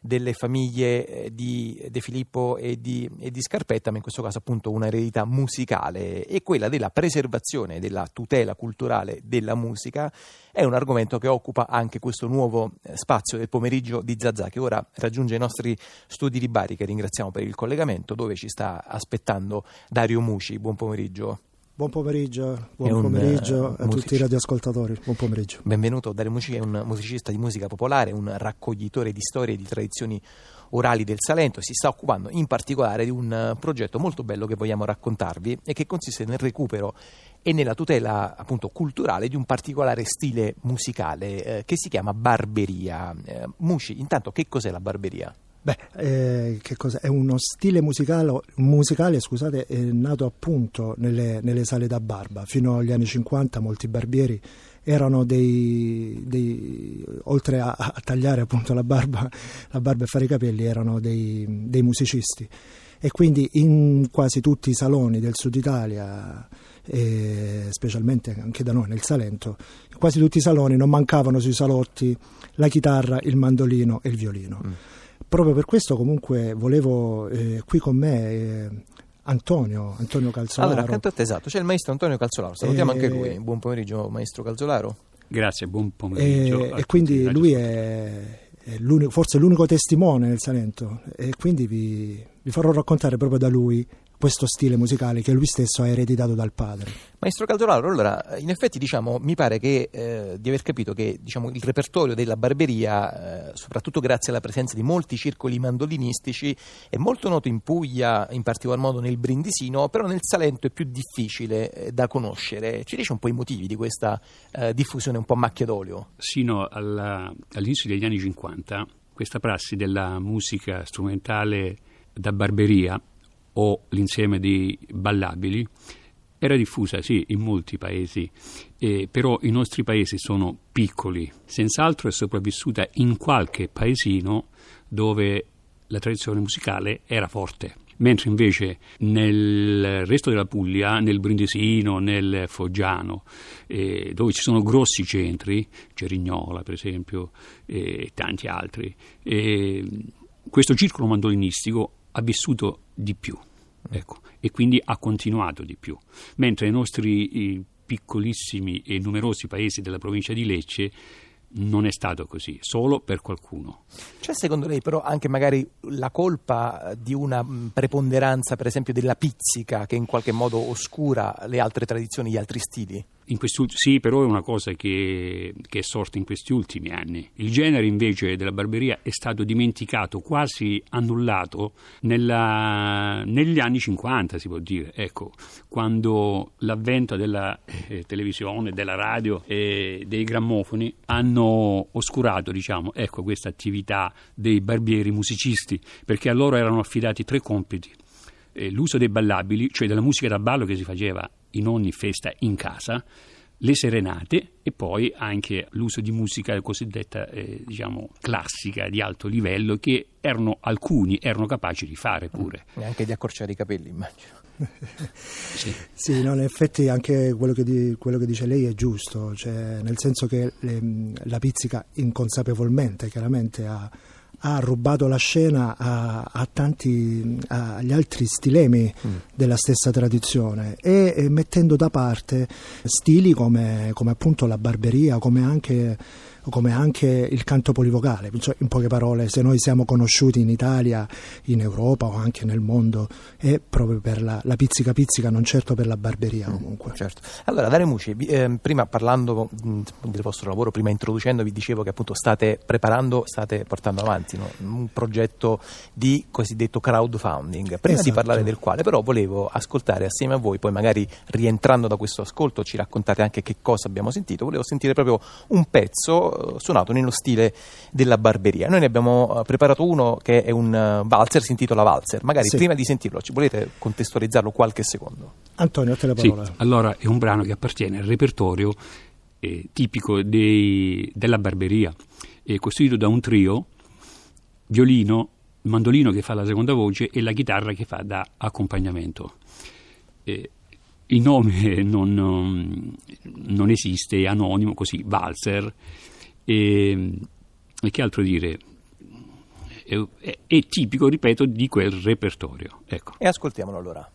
delle famiglie eh, di De Filippo e di, e di Scarpetta, ma in questo caso appunto una eredità musicale e quella della preservazione della tutela culturale della musica è un argomento che occupa anche questo nuovo eh, spazio del pomeriggio di Zazà che ora raggiunge i nostri studi di Bari che ringraziamo per il collegamento dove ci sta aspettando Dario Muci. Buon pomeriggio. Buon pomeriggio, buon un, pomeriggio uh, a tutti i radioascoltatori. Buon pomeriggio. Benvenuto, Dario Muci è un musicista di musica popolare, un raccoglitore di storie e di tradizioni orali del Salento. Si sta occupando in particolare di un progetto molto bello che vogliamo raccontarvi e che consiste nel recupero e nella tutela appunto culturale di un particolare stile musicale eh, che si chiama barberia. Eh, Muci, intanto che cos'è la barberia? Beh, eh, è uno stile musicale, musicale scusate, nato appunto nelle, nelle, sale da barba. Fino agli anni 50 molti barbieri erano dei, dei oltre a, a, tagliare appunto la barba, la barba, e fare i capelli, erano dei, dei musicisti. E quindi in quasi tutti i saloni del sud Italia, specialmente anche da noi nel Salento, in quasi tutti i saloni non mancavano sui salotti la chitarra, il mandolino e il violino. Mm. Proprio per questo comunque volevo eh, qui con me eh, Antonio, Antonio Calzolaro. Allora, accanto a te esatto, c'è il maestro Antonio Calzolaro, salutiamo eh, anche lui. Buon pomeriggio maestro Calzolaro. Grazie, buon pomeriggio. Eh, e quindi lui è, è l'unico, forse l'unico testimone nel Salento e quindi vi, vi farò raccontare proprio da lui questo stile musicale che lui stesso ha ereditato dal padre. Maestro Caldolaro, allora in effetti diciamo, mi pare che, eh, di aver capito che diciamo, il repertorio della barberia, eh, soprattutto grazie alla presenza di molti circoli mandolinistici, è molto noto in Puglia, in particolar modo nel Brindisino, però nel Salento è più difficile eh, da conoscere. Ci dice un po' i motivi di questa eh, diffusione un po' a macchia d'olio? Sino alla, all'inizio degli anni 50 questa prassi della musica strumentale da barberia o l'insieme di ballabili era diffusa, sì, in molti paesi, eh, però i nostri paesi sono piccoli. Senz'altro è sopravvissuta in qualche paesino dove la tradizione musicale era forte. Mentre invece nel resto della Puglia, nel Brindisino, nel Foggiano, eh, dove ci sono grossi centri, Cerignola per esempio, e eh, tanti altri, questo circolo mandolinistico ha vissuto di più. Ecco, e quindi ha continuato di più. Mentre i nostri piccolissimi e numerosi paesi della provincia di Lecce non è stato così, solo per qualcuno. C'è secondo lei però anche magari la colpa di una preponderanza, per esempio, della pizzica che in qualche modo oscura le altre tradizioni, gli altri stili? Sì, però è una cosa che, che, è sorta in questi ultimi anni. Il genere invece della barberia è stato dimenticato, quasi annullato nella, negli anni 50, si può dire. Ecco, quando l'avvento della eh, televisione, della radio e dei grammofoni hanno oscurato, diciamo, ecco, questa attività dei barbieri musicisti, perché a loro erano affidati tre compiti eh, l'uso dei ballabili, cioè della musica da ballo che si faceva in ogni festa in casa, le serenate e poi anche l'uso di musica cosiddetta eh, diciamo classica di alto livello che erano alcuni erano capaci di fare pure. E anche di accorciare i capelli, immagino. sì, sì no, in effetti anche quello che, di, quello che, dice lei è giusto, cioè, nel senso che le, la pizzica inconsapevolmente chiaramente ha ha rubato la scena a, a tanti, agli altri stilemi mm. della stessa tradizione e, e, mettendo da parte stili come, come appunto la barberia, come anche come anche il canto polivocale. Cioè, in poche parole, se noi siamo conosciuti in Italia, in Europa o anche nel mondo, è proprio per la, la pizzica pizzica, non certo per la barberia mm, comunque. Certo. Allora, Dario Muci, eh, prima parlando mh, del vostro lavoro, prima introducendovi, dicevo che appunto state preparando, state portando avanti no? un progetto di cosiddetto crowdfunding. Prima esatto. di parlare del quale, però, volevo ascoltare assieme a voi, poi magari rientrando da questo ascolto ci raccontate anche che cosa abbiamo sentito, volevo sentire proprio un pezzo suonato nello stile della barberia. Noi ne abbiamo eh, preparato uno che è un eh, valzer, si intitola Valzer. Magari sì. prima di sentirlo, ci volete contestualizzarlo qualche secondo? Antonio, a te la parola. Sì, allora è un brano che appartiene al repertorio eh, tipico dei, della barberia, è costituito da un trio, violino, mandolino che fa la seconda voce e la chitarra che fa da accompagnamento. Eh, il nome non, non, non, esiste, è anonimo, così, Valzer, e, e che altro dire? è, è tipico, ripeto, di quel repertorio. Ecco. E ascoltiamolo allora.